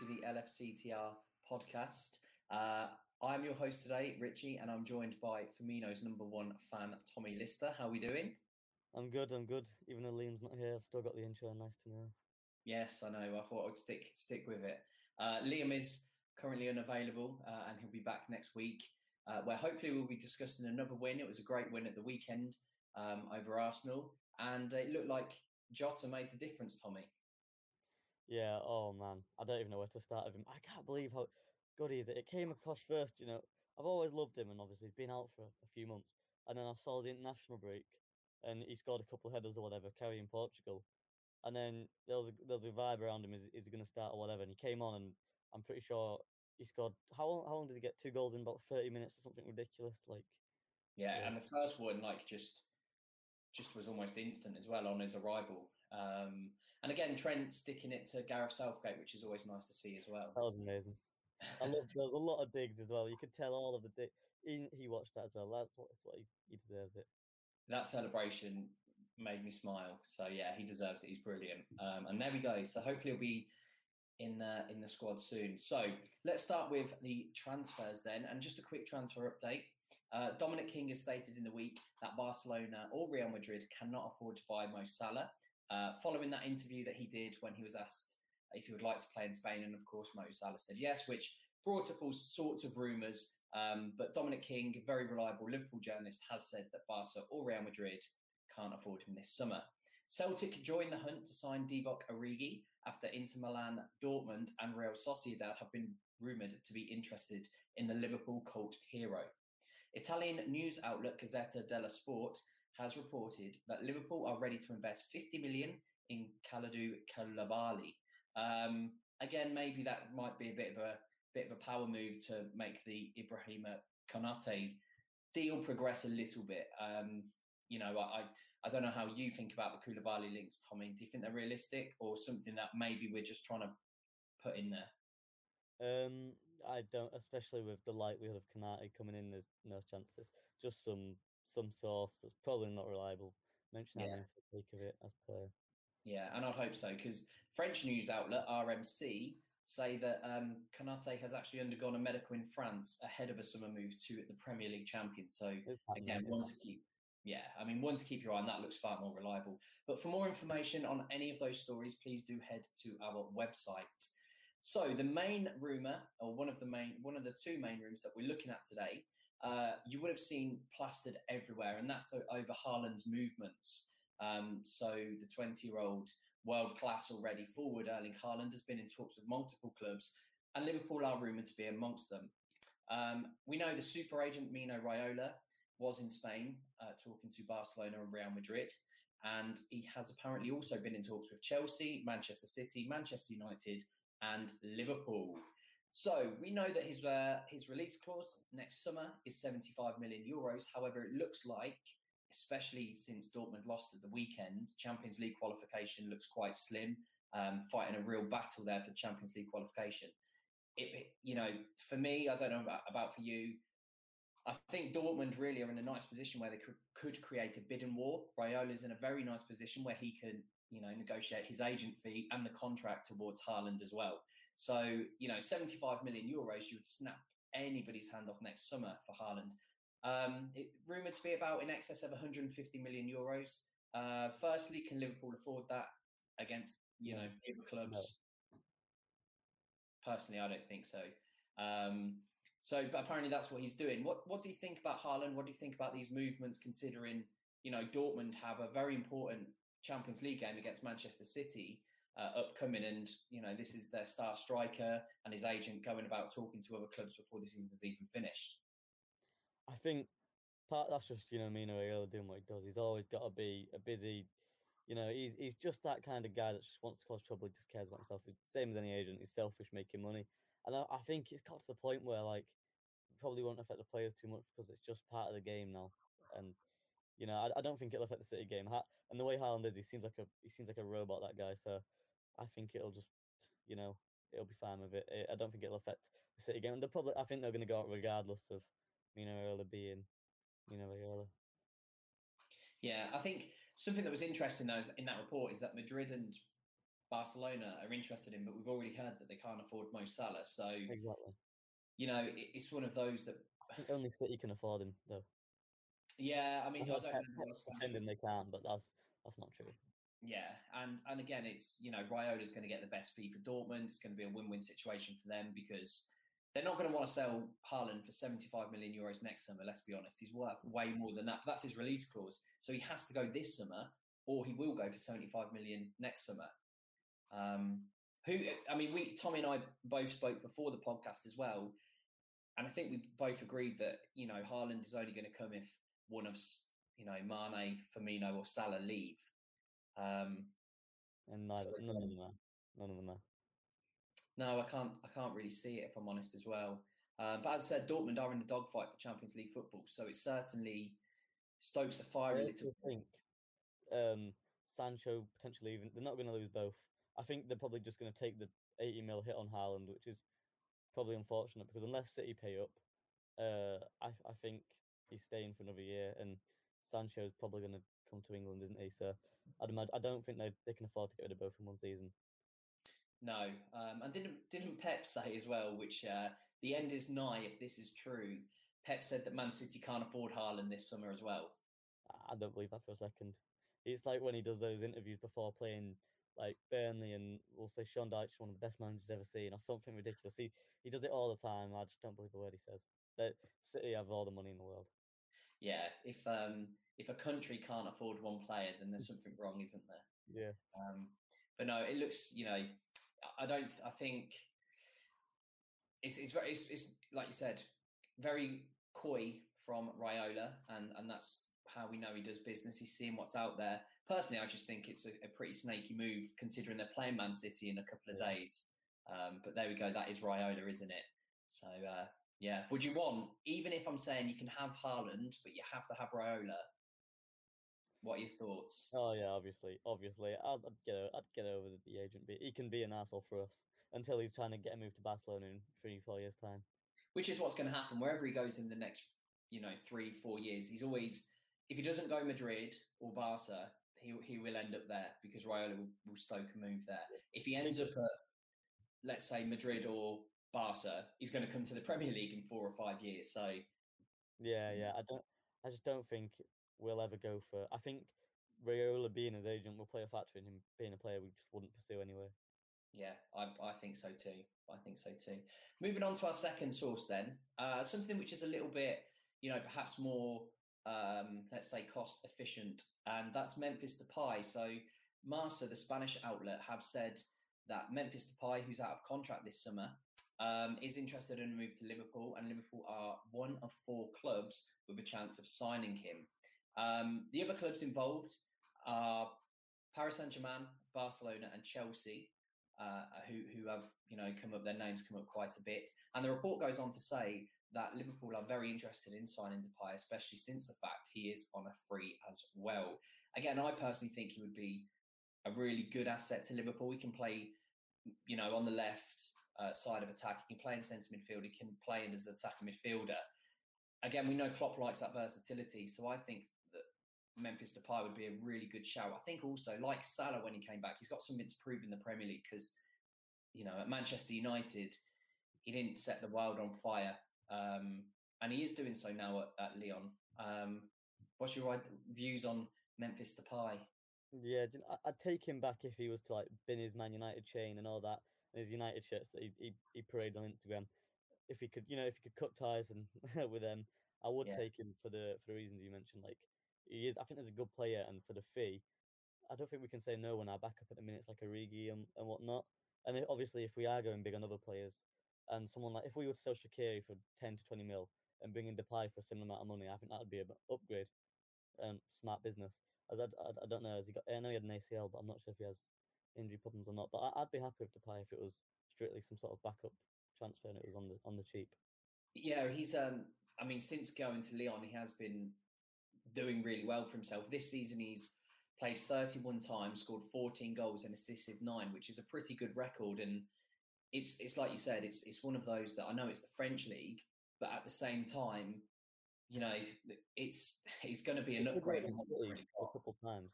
to the LFCTR podcast. Uh, I'm your host today, Richie, and I'm joined by Firmino's number one fan, Tommy Lister. How are we doing? I'm good. I'm good. Even though Liam's not here, I've still got the intro. Nice to know. Yes, I know. I thought I'd stick stick with it. Uh, Liam is currently unavailable, uh, and he'll be back next week, uh, where hopefully we'll be discussing another win. It was a great win at the weekend um, over Arsenal, and it looked like Jota made the difference. Tommy. Yeah. Oh man, I don't even know where to start with him. I can't believe how good he is. It came across first. You know, I've always loved him, and obviously been out for a few months, and then I saw the international break, and he scored a couple of headers or whatever, carrying Portugal. And then there was a, there was a vibe around him. Is, is he going to start or whatever? And he came on, and I'm pretty sure he scored. How long? How long did he get? Two goals in about thirty minutes or something ridiculous. Like, yeah, yeah. and the first one, like, just just was almost instant as well on his arrival. Um, and again, Trent sticking it to Gareth Southgate, which is always nice to see as well. That was amazing. I love. There's a lot of digs as well. You could tell all of the dig. He, he watched that as well. That's what. That's what he, he deserves it. That celebration made me smile. So yeah, he deserves it. He's brilliant. Um, and there we go. So hopefully he'll be in uh, in the squad soon. So let's start with the transfers then, and just a quick transfer update. Uh, Dominic King has stated in the week that Barcelona or Real Madrid cannot afford to buy Mo Salah. Uh, following that interview that he did when he was asked if he would like to play in Spain, and of course Mo Salah said yes, which brought up all sorts of rumours. Um, but Dominic King, a very reliable Liverpool journalist, has said that Barca or Real Madrid can't afford him this summer. Celtic joined the hunt to sign Divock Origi after Inter Milan, Dortmund, and Real Sociedad have been rumoured to be interested in the Liverpool cult hero. Italian news outlet Gazzetta dello Sport has reported that Liverpool are ready to invest 50 million in Kalidou Koulibaly. Um, again, maybe that might be a bit of a bit of a power move to make the Ibrahima Konate deal progress a little bit. Um, you know, I I don't know how you think about the Koulibaly links, Tommy. Do you think they're realistic or something that maybe we're just trying to put in there? Um, I don't, especially with the likelihood of Konate coming in. There's no chances. Just some some source that's probably not reliable. Mention that yeah. for the sake of it, as per. Yeah, and I'd hope so because French news outlet RMC say that um, Konate has actually undergone a medical in France ahead of a summer move to the Premier League champion. So again, one to keep. Yeah, I mean, one to keep your eye on. That looks far more reliable. But for more information on any of those stories, please do head to our website. So the main rumor, or one of the main, one of the two main rooms that we're looking at today, uh, you would have seen plastered everywhere, and that's over Haaland's movements. Um, so the 20-year-old world class already forward Erling Haaland has been in talks with multiple clubs, and Liverpool are rumoured to be amongst them. Um, we know the super agent Mino Raiola was in Spain uh, talking to Barcelona and Real Madrid, and he has apparently also been in talks with Chelsea, Manchester City, Manchester United, and Liverpool. So we know that his uh, his release clause next summer is 75 million euros. However, it looks like, especially since Dortmund lost at the weekend, Champions League qualification looks quite slim. Um, fighting a real battle there for Champions League qualification. It, you know, for me, I don't know about, about for you. I think Dortmund really are in a nice position where they could, could create a bidding war. Raiola's in a very nice position where he can, you know, negotiate his agent fee and the contract towards Haaland as well. So, you know, 75 million euros, you would snap anybody's hand off next summer for Haaland. Um, it, rumored to be about in excess of 150 million euros. Uh, firstly, can Liverpool afford that against you know bigger clubs? No. Personally, I don't think so. Um, so, but apparently that's what he's doing. What What do you think about Haaland? What do you think about these movements? Considering you know Dortmund have a very important Champions League game against Manchester City, uh, upcoming, and you know this is their star striker and his agent going about talking to other clubs before the season's even finished. I think part that's just you know Mino Raiola doing what he does. He's always got to be a busy. You know, he's he's just that kind of guy that just wants to cause trouble. He just cares about himself. He's same as any agent. He's selfish, making money, and I, I think it's got to the point where like probably won't affect the players too much because it's just part of the game now. And you know, I, I don't think it'll affect the City game. And the way Haaland is, he seems like a he seems like a robot. That guy. So I think it'll just, you know, it'll be fine with it. I don't think it'll affect the City game. And they're probably, I think they're going to go out regardless of Mino Raiola being Mino Raiola. Yeah, I think something that was interesting though in that report is that Madrid and Barcelona are interested in, but we've already heard that they can't afford Mo Salah. So exactly, you know, it, it's one of those that only City can afford him, though. Yeah, I mean, I, don't know pretending they can't, but that's that's not true. Yeah, and and again, it's you know, Raiola's going to get the best fee for Dortmund. It's going to be a win-win situation for them because they're not going to want to sell Haaland for 75 million euros next summer. Let's be honest, he's worth way more than that. But that's his release clause, so he has to go this summer, or he will go for 75 million next summer. Um, who I mean, we Tommy and I both spoke before the podcast as well, and I think we both agreed that you know Haaland is only going to come if one of you know Mane, Firmino, or Salah leave. Um, and neither, so none of them are. None of them are. No, I can't. I can't really see it if I'm honest as well. Uh, but as I said, Dortmund are in the dogfight for Champions League football, so it certainly stokes the fire I a little. think um, Sancho potentially even they're not going to lose both. I think they're probably just going to take the 80 mil hit on Haaland, which is probably unfortunate because unless City pay up, uh, I I think he's staying for another year, and Sancho's probably going to come to England, isn't he? So I'd imagine, I don't think they they can afford to get rid of both in one season. No, um, and didn't didn't Pep say as well, which uh, the end is nigh if this is true. Pep said that Man City can't afford Haaland this summer as well. I don't believe that for a second. It's like when he does those interviews before playing like Burnley and we'll say Sean Dyche one of the best managers ever seen or something ridiculous. He he does it all the time. I just don't believe a word he says. That City have all the money in the world. Yeah, if um if a country can't afford one player, then there's something wrong, isn't there? Yeah. Um, but no, it looks you know I don't. I think it's it's very it's, it's like you said, very coy from Raiola, and and that's how we know he does business. He's seeing what's out there. Personally, I just think it's a, a pretty snaky move considering they're playing Man City in a couple of yeah. days. Um, but there we go. That is Raiola, isn't it? So uh, yeah. Would you want, even if I'm saying you can have Haaland, but you have to have Raiola? What are your thoughts? Oh yeah, obviously, obviously, I'd, I'd get I'd get over the agent. But he can be an asshole for us until he's trying to get a move to Barcelona in three, four years' time. Which is what's going to happen wherever he goes in the next, you know, three, four years. He's always, if he doesn't go Madrid or Barca, he he will end up there because Raiola will, will stoke a move there. If he ends up at, let's say, Madrid or Barca, he's going to come to the Premier League in four or five years. So, yeah, yeah, I don't, I just don't think we'll ever go for. I think Raiola being his agent will play a factor in him being a player we just wouldn't pursue anyway. Yeah, I, I think so too. I think so too. Moving on to our second source, then uh, something which is a little bit, you know, perhaps more, um, let's say, cost efficient, and that's Memphis Depay. So, Marca, the Spanish outlet, have said that Memphis Depay, who's out of contract this summer, um, is interested in a move to Liverpool, and Liverpool are one of four clubs with a chance of signing him. Um, the other clubs involved are Paris Saint Germain, Barcelona, and Chelsea, uh, who who have you know come up. Their names come up quite a bit, and the report goes on to say that Liverpool are very interested in signing Depay, especially since the fact he is on a free as well. Again, I personally think he would be a really good asset to Liverpool. He can play, you know, on the left uh, side of attack. He can play in centre midfield. He can play in as an attacking midfielder. Again, we know Klopp likes that versatility, so I think that Memphis Depay would be a really good shout. I think also, like Salah when he came back, he's got something to prove in the Premier League because, you know, at Manchester United, he didn't set the world on fire. Um, and he is doing so now at, at Lyon. Um, what's your views on Memphis Depay? Yeah, I'd take him back if he was to like bin his Man United chain and all that, and his United shirts that he, he, he paraded on Instagram. If he could, you know, if he could cut ties and with them, I would yeah. take him for the for the reasons you mentioned, like he is. I think there's a good player, and for the fee, I don't think we can say no when our backup at the minute is like Origi and, and whatnot. And obviously, if we are going big on other players, and someone like if we were to sell Shaqiri for ten to twenty mil and bring in Depay for a similar amount of money, I think that would be an upgrade and smart business. As I, I, I, don't know, has he got? I know he had an ACL, but I'm not sure if he has injury problems or not. But I, would be happy with Depay if it was strictly some sort of backup transfer and it was on the on the cheap. Yeah, he's um. I mean, since going to Lyon, he has been doing really well for himself. This season, he's played 31 times, scored 14 goals, and assisted nine, which is a pretty good record. And it's it's like you said, it's it's one of those that I know it's the French league, but at the same time, you know, it's it's going to be an upgrade. a couple of times.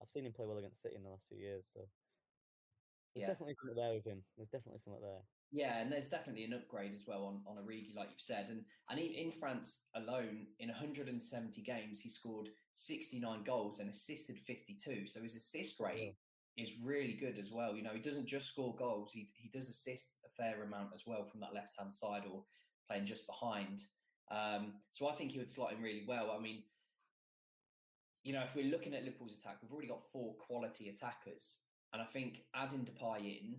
I've seen him play well against City in the last few years, so There's yeah. definitely something there with him. There's definitely something there. Yeah, and there's definitely an upgrade as well on on Origi, like you've said, and and in France alone, in 170 games, he scored 69 goals and assisted 52. So his assist rate yeah. is really good as well. You know, he doesn't just score goals; he he does assist a fair amount as well from that left hand side or playing just behind. Um, so I think he would slot in really well. I mean, you know, if we're looking at Liverpool's attack, we've already got four quality attackers, and I think adding Depay in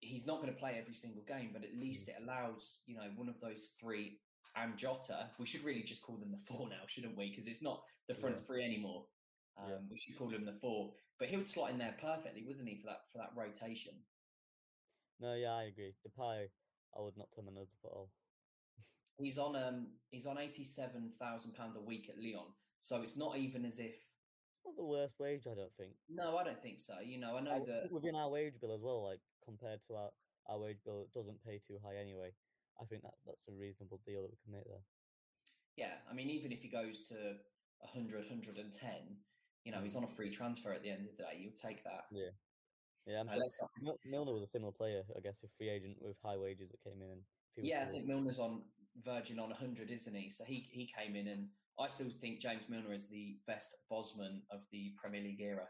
he's not going to play every single game, but at least it allows you know one of those three and Jota. We should really just call them the four now, shouldn't we? Because it's not the front yeah. three anymore. Um, yeah. We should call him the four. But he would slot in there perfectly, wouldn't he, for that for that rotation? No, yeah, I agree. Depay, I would not turn my nose up at all. he's on um he's on eighty seven thousand pound a week at Lyon, so it's not even as if it's not the worst wage, I don't think. No, I don't think so. You know, I know I that within our wage bill as well, like compared to our, our wage bill, it doesn't pay too high anyway. I think that that's a reasonable deal that we can make there. Yeah, I mean, even if he goes to 100, 110, you know, he's mm. on a free transfer at the end of the day. You'll take that. Yeah. Yeah, I'm uh, sure. Milner was a similar player, I guess, a free agent with high wages that came in. yeah, I think Milner's on Virgin on 100, isn't he? So he he came in and I still think James Milner is the best Bosman of the Premier League era.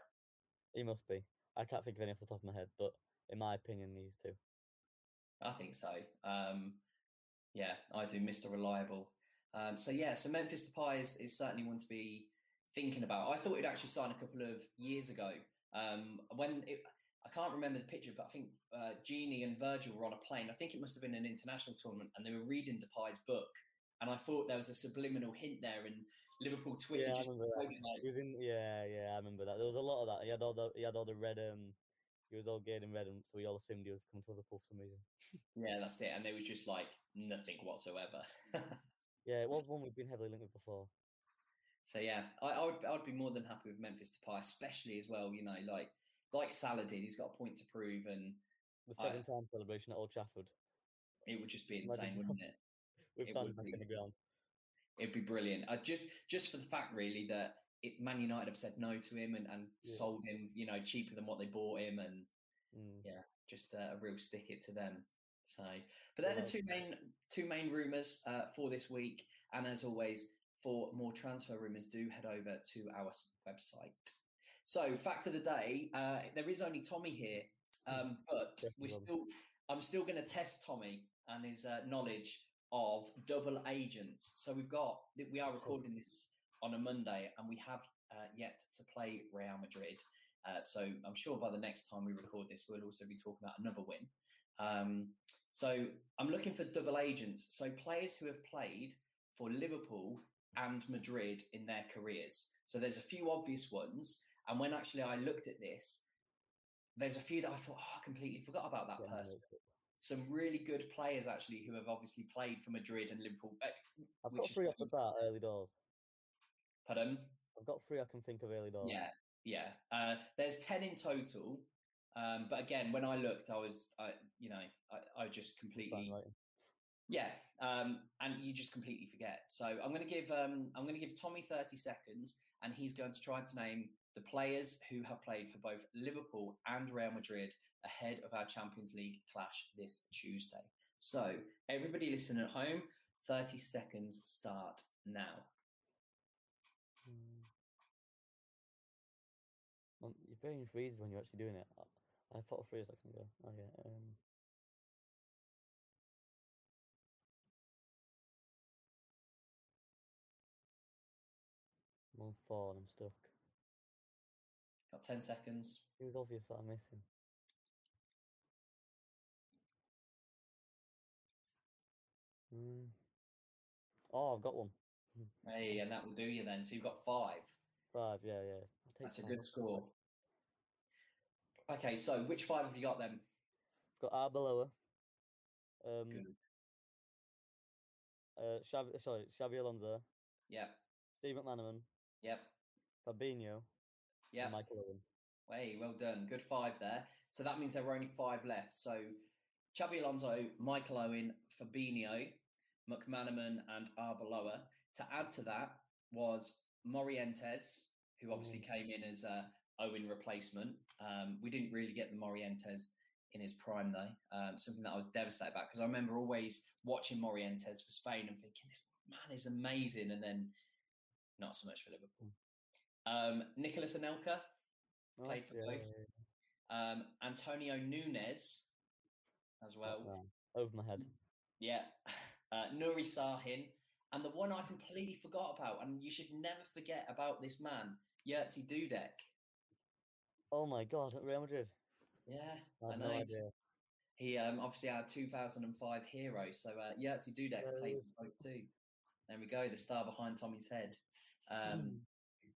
He must be. I can't think of any off the top of my head, but in my opinion, these two. I think so. Um, yeah, I do. Mr. Reliable. Um, so yeah, so Memphis Depay is, is certainly one to be thinking about. I thought he'd actually signed a couple of years ago. Um, when it, I can't remember the picture, but I think uh, Gini and Virgil were on a plane. I think it must have been an international tournament, and they were reading Depay's book and I thought there was a subliminal hint there, and Liverpool Twitter yeah, just like, in, yeah, yeah, I remember that. There was a lot of that. He had all the he had all the red um he was all gay in red, and so we all assumed he was coming to Liverpool for some reason. yeah, that's it. And there was just like nothing whatsoever. yeah, it was one we've been heavily linked with before. So yeah, I, I would I would be more than happy with Memphis to Depay, especially as well. You know, like like Salah did, he's got a point to prove, and the seven time celebration at Old Trafford. It would just be insane, wouldn't it? With it fans back in the ground. It'd be brilliant. Uh, just just for the fact, really, that it, Man United have said no to him and, and yeah. sold him, you know, cheaper than what they bought him, and mm. yeah, just uh, a real stick it to them. So, but they're yeah. the two main two main rumours uh, for this week. And as always, for more transfer rumours, do head over to our website. So, fact of the day: uh, there is only Tommy here, um, but we're still. I'm still going to test Tommy and his uh, knowledge of double agents. So we've got we are recording this on a Monday, and we have uh, yet to play Real Madrid. Uh, so I'm sure by the next time we record this, we'll also be talking about another win. Um, so I'm looking for double agents, so players who have played for Liverpool and Madrid in their careers. So there's a few obvious ones, and when actually I looked at this, there's a few that I thought, oh, I completely forgot about that yeah, person some really good players actually who have obviously played for Madrid and Liverpool. Uh, I've got three off the bat early doors. Pardon? I've got three I can think of early doors. Yeah, yeah. Uh, there's ten in total. Um, but again, when I looked, I was, I, you know, I, I just completely, yeah, um, and you just completely forget. So I'm going to give, um, I'm going to give Tommy 30 seconds, and he's going to try to name the players who have played for both Liverpool and Real Madrid ahead of our Champions League clash this Tuesday. So, everybody listen at home, 30 seconds start now. Mm. Well, your brain freezes when you're actually doing it. I thought of three a second ago. Oh, yeah. Um... I'm on four and I'm stuck. Got 10 seconds. It was obvious that I'm missing. Mm. Oh, I've got one. Hey, and that will do you then. So you've got five. Five, yeah, yeah. That's a good score. Okay, so which five have you got then? I've got Arbeloa. Um, good. Uh, Xavi, sorry, Xabi Alonso. Yep. Steve McManaman. Yep. Fabinho. Yep. Michael Owen. Hey, well done. Good five there. So that means there were only five left. So Xabi Alonso, Michael Owen, Fabinho, McManaman, and Arbeloa. To add to that was Morientes, who obviously mm. came in as a Owen replacement. Um, we didn't really get the Morientes in his prime though. Um, something that I was devastated about because I remember always watching Morientes for Spain and thinking this man is amazing, and then not so much for Liverpool. Um, Nicolas Anelka played for both. Um, Antonio Núñez as well. Oh, Over my head. Yeah. Uh, Nuri Sahin. And the one I completely forgot about, and you should never forget about this man, Jerzy Dudek. Oh my God, at Real Madrid. Yeah, I, I know. No. He um, obviously our 2005 hero. So uh, Jerzy Dudek played for both too. There we go, the star behind Tommy's head. Um, mm.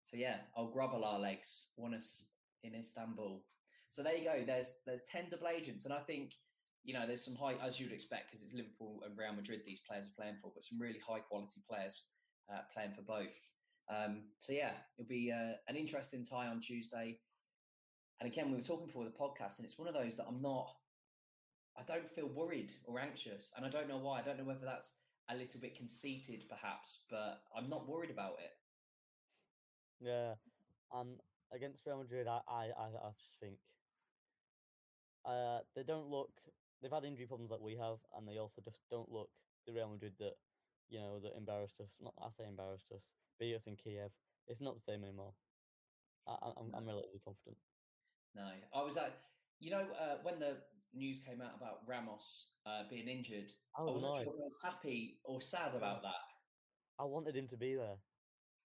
So yeah, I'll Grobbelaar legs. Won us in Istanbul. So there you go. There's there's ten double agents, and I think you know there's some high as you'd expect because it's Liverpool and Real Madrid these players are playing for, but some really high quality players uh, playing for both. Um, so yeah, it'll be uh, an interesting tie on Tuesday. And again, we were talking before the podcast, and it's one of those that I'm not. I don't feel worried or anxious, and I don't know why. I don't know whether that's a little bit conceited, perhaps, but I'm not worried about it. Yeah, um, against Real Madrid, I, I, I just think uh, they don't look. They've had injury problems like we have, and they also just don't look the Real Madrid that you know that embarrassed us. Not I say embarrassed us, beat us in Kiev. It's not the same anymore. I, I'm, I'm relatively confident. No, I was at. You know, uh, when the news came out about Ramos uh, being injured, oh, I wasn't nice. sure I was happy or sad about that. I wanted him to be there.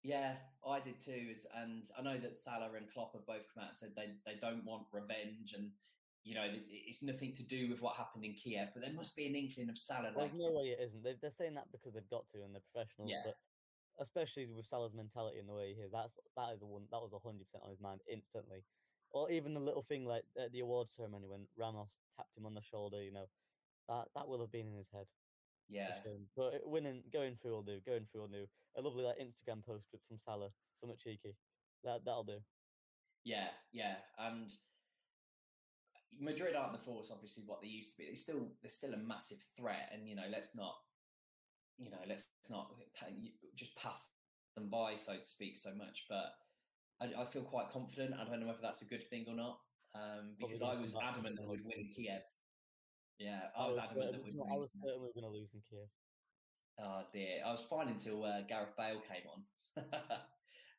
Yeah, I did too. And I know that Salah and Klopp have both come out and said they, they don't want revenge and, you know, it's nothing to do with what happened in Kiev, but there must be an inkling of Salah. There's like, no way it isn't. They're, they're saying that because they've got to and they're professionals. Yeah. But especially with Salah's mentality and the way he is, that's that is a one that was hundred percent on his mind instantly. Or even a little thing like at the awards ceremony when Ramos tapped him on the shoulder, you know, that that will have been in his head. Yeah. But winning, going through will do. Going through will do. A lovely like Instagram post from Salah, something cheeky. That that'll do. Yeah, yeah, and Madrid aren't the force, obviously, what they used to be. They're still they're still a massive threat, and you know, let's not, you know, let's not just pass them by, so to speak, so much. But I, I feel quite confident. I don't know whether that's a good thing or not, um, because I was adamant that we'd win Kiev. Yeah, I, I was, was adamant that we'd I was certain we were going to lose in Kiev. Oh dear, I was fine until uh, Gareth Bale came on.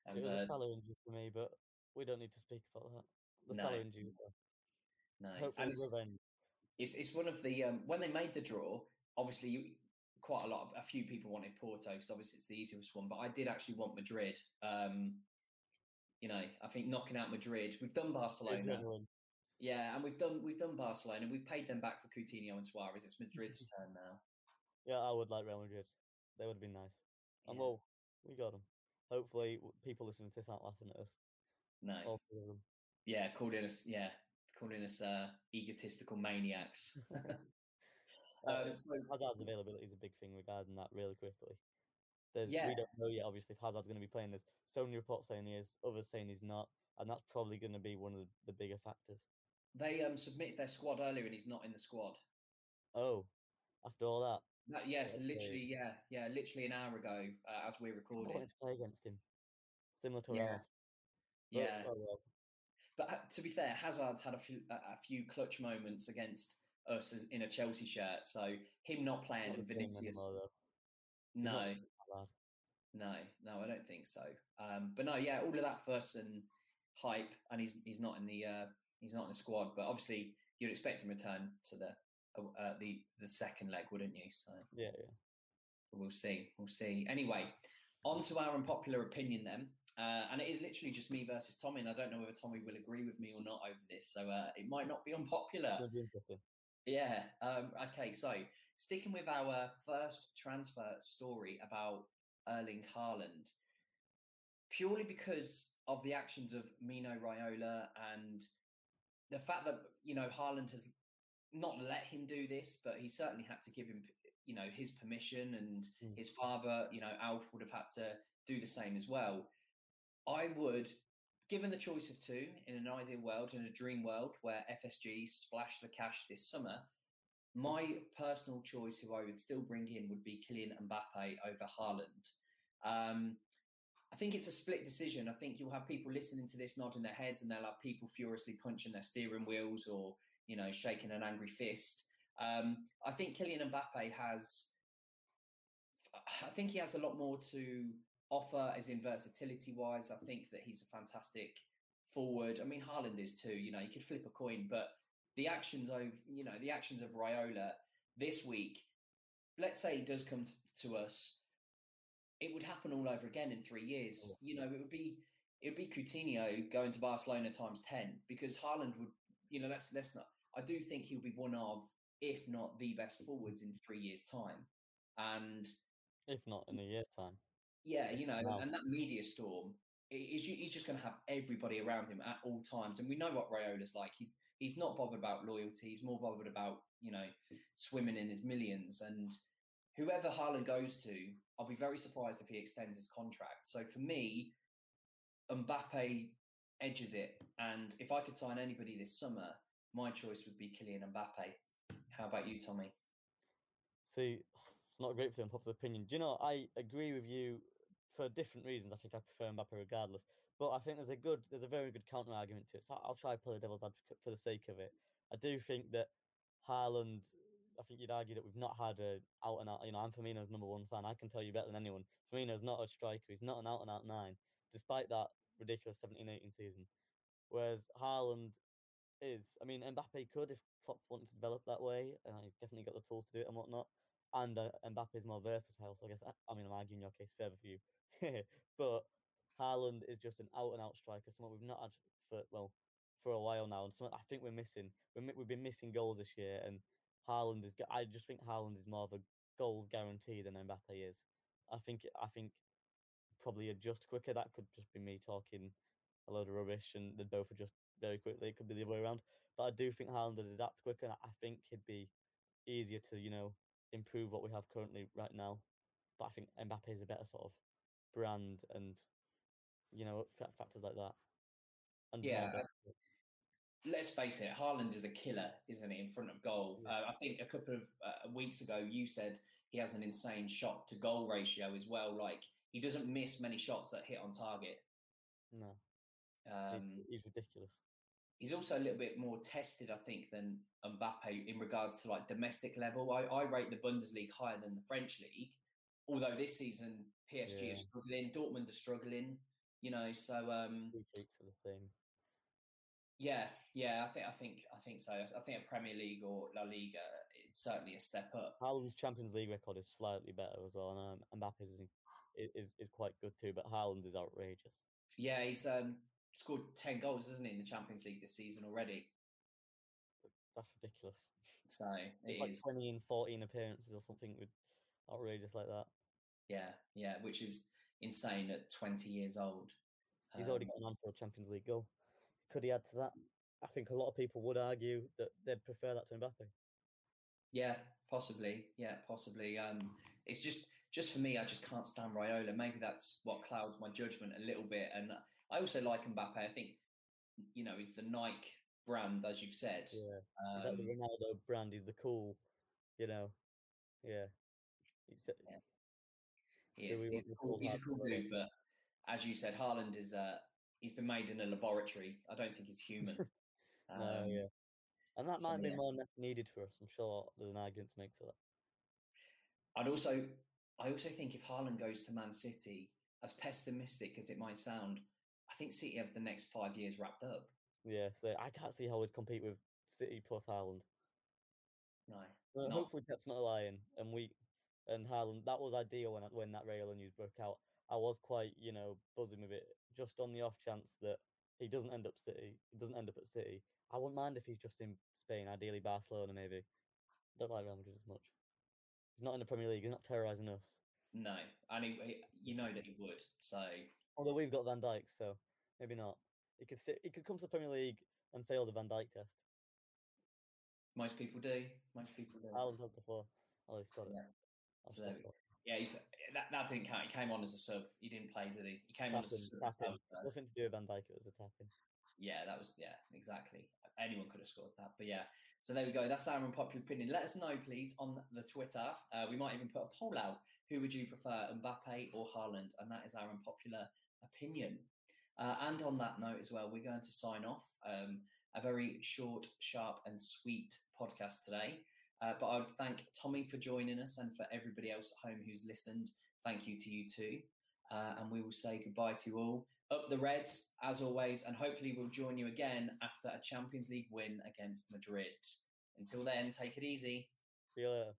and, it was uh, a Salah injury for me, but we don't need to speak about that. The no, Salah injury. No, hopefully it's, revenge. It's it's one of the um, when they made the draw. Obviously, you, quite a lot, of, a few people wanted Porto because obviously it's the easiest one. But I did actually want Madrid. Um, you know, I think knocking out Madrid. We've done Barcelona. Yeah, and we've done we've done Barcelona. And We've paid them back for Coutinho and Suarez. It's Madrid's turn now. Yeah, I would like Real Madrid. They would have been nice. And well, we got them. Hopefully, people listening to this aren't laughing at us. No. All three of them. Yeah, calling us. Yeah, calling us uh, egotistical maniacs. um, so, Hazard's availability is a big thing regarding that. Really quickly, There's, yeah. we don't know yet. Obviously, if Hazard's going to be playing, there's so many reports saying he is, others saying he's not, and that's probably going to be one of the, the bigger factors. They um submitted their squad earlier, and he's not in the squad. Oh, after all that. That, yes, literally, yeah, yeah, literally an hour ago uh, as we recorded. I wanted to play against him, similar to yeah, yeah. But, oh well. But uh, to be fair, Hazard's had a few a few clutch moments against us in a Chelsea shirt. So him not playing and Vinicius. No, no, no, I don't think so. Um, but no, yeah, all of that fuss and hype, and he's he's not in the uh, he's not in the squad. But obviously, you'd expect him to return to the uh, the the second leg, wouldn't you? So yeah, yeah. We'll see. We'll see. Anyway, on to our unpopular opinion then. Uh, and it is literally just me versus Tommy, and I don't know whether Tommy will agree with me or not over this. So uh, it might not be unpopular. It'll be interesting. Yeah. Um, okay. So sticking with our first transfer story about Erling Haaland, purely because of the actions of Mino Raiola and the fact that you know Haaland has not let him do this, but he certainly had to give him, you know, his permission, and mm. his father, you know, Alf would have had to do the same as well. I would, given the choice of two in an ideal world, in a dream world where FSG splash the cash this summer, my personal choice, who I would still bring in, would be Kylian Mbappe over Haaland. Um, I think it's a split decision. I think you'll have people listening to this nodding their heads, and they'll have people furiously punching their steering wheels or you know shaking an angry fist. Um, I think Kylian Mbappe has. I think he has a lot more to offer as in versatility wise. I think that he's a fantastic forward. I mean, Haaland is too. You know, you could flip a coin, but the actions of you know the actions of Raiola this week. Let's say he does come to, to us, it would happen all over again in three years. Oh. You know, it would be it would be Coutinho going to Barcelona times ten because Haaland would. You know, that's that's not. I do think he'll be one of, if not the best forwards in three years' time, and if not in a year's time. Yeah, you know, wow. and that media storm he's, he's just going to have everybody around him at all times. And we know what Raiola's like. He's he's not bothered about loyalty. He's more bothered about you know swimming in his millions. And whoever Haaland goes to, I'll be very surprised if he extends his contract. So for me, Mbappe edges it. And if I could sign anybody this summer, my choice would be Kylian Mbappe. How about you, Tommy? See, it's not great for the unpopular opinion. Do you know, I agree with you for different reasons, I think I prefer Mbappe regardless. But I think there's a good, there's a very good counter argument to it. So I'll try to play the devil's advocate for the sake of it. I do think that Haaland, I think you'd argue that we've not had a out and out. You know, I'm Firmino's number one fan. I can tell you better than anyone. Firmino's not a striker. He's not an out and out nine, despite that ridiculous 17 18 season. Whereas Haaland is, I mean, Mbappe could if Klopp wanted to develop that way. Uh, he's definitely got the tools to do it and whatnot. And uh, Mbappe is more versatile. So I guess, I mean, I'm arguing your case further for you. but Haaland is just an out and out striker, someone we've not had for well for a while now, and something I think we're missing. we have been missing goals this year, and Haaland is. I just think Haaland is more of a goals guarantee than Mbappe is. I think. I think probably adjust quicker. That could just be me talking a load of rubbish, and they both adjust very quickly. It could be the other way around. But I do think Haaland would adapt quicker. I think he'd be easier to you know improve what we have currently right now. But I think Mbappe is a better sort of brand and you know factors like that. And yeah. Let's face it, Haaland is a killer, isn't he, in front of goal? Yeah. Uh, I think a couple of uh, weeks ago you said he has an insane shot to goal ratio as well. Like he doesn't miss many shots that hit on target. No, um, he's ridiculous. He's also a little bit more tested, I think, than Mbappe in regards to like domestic level. I, I rate the Bundesliga higher than the French league, although this season PSG yeah. are struggling, Dortmund are struggling, you know. So um, are the same. Yeah, yeah, I think, I think, I think so. I think a Premier League or La Liga is certainly a step up. Haaland's Champions League record is slightly better as well, and um, Mbappe's is, is is quite good too. But Haaland is outrageous. Yeah, he's um, scored ten goals, isn't he, in the Champions League this season already? That's ridiculous. So it's like is. twenty and fourteen appearances or something with outrageous like that. Yeah, yeah, which is insane at 20 years old. He's um, already an on for a Champions League goal. Could he add to that? I think a lot of people would argue that they'd prefer that to Mbappe. Yeah, possibly. Yeah, possibly. Um, it's just just for me, I just can't stand Raiola. Maybe that's what clouds my judgment a little bit. And I also like Mbappe. I think you know he's the Nike brand, as you've said. Yeah, um, is that the Ronaldo brand? He's the cool, you know. Yeah. He's, yeah. He is. He's, a cool, he's a cool dude, but as you said, Haaland is. Uh, he's been made in a laboratory. I don't think he's human. um, no, yeah, and that might so, be yeah. more needed for us. I'm sure there's an argument to make for that. I'd also, I also think if Haaland goes to Man City, as pessimistic as it might sound, I think City have the next five years wrapped up. Yeah, so I can't see how we'd compete with City plus Haaland. No. Well, hopefully Pep's not lying, and we and Haaland. That was ideal when when that Raiola news broke out. I was quite you know buzzing with it, just on the off chance that he doesn't end up City. He doesn't end up at City. I wouldn't mind if he's just in Spain, ideally Barcelona, maybe. Don't like Real Madrid as much. He's not in the Premier League. He's not terrorising us. No, and he, you know that he would. So, although we've got Van Dijk, so maybe not. He could sit, he could come to the Premier League and fail the Van Dijk test. Most people do. Most people do. Haaland has before. Oh, he's got it. Yeah. So there we go. yeah, he's, that, that didn't count. He came on as a sub. He didn't play, did he? He came tapping, on as a sub. Nothing to do with Van Dijk. It was a tapping. Yeah, that was yeah, exactly. Anyone could have scored that, but yeah. So there we go. That's our unpopular opinion. Let us know, please, on the Twitter. Uh, we might even put a poll out. Who would you prefer, Mbappe or Haaland? And that is our unpopular opinion. Uh, and on that note as well, we're going to sign off. Um, a very short, sharp, and sweet podcast today. Uh, but I would thank Tommy for joining us and for everybody else at home who's listened. Thank you to you too. Uh, and we will say goodbye to you all. Up the Reds, as always, and hopefully we'll join you again after a Champions League win against Madrid. Until then, take it easy. See you later.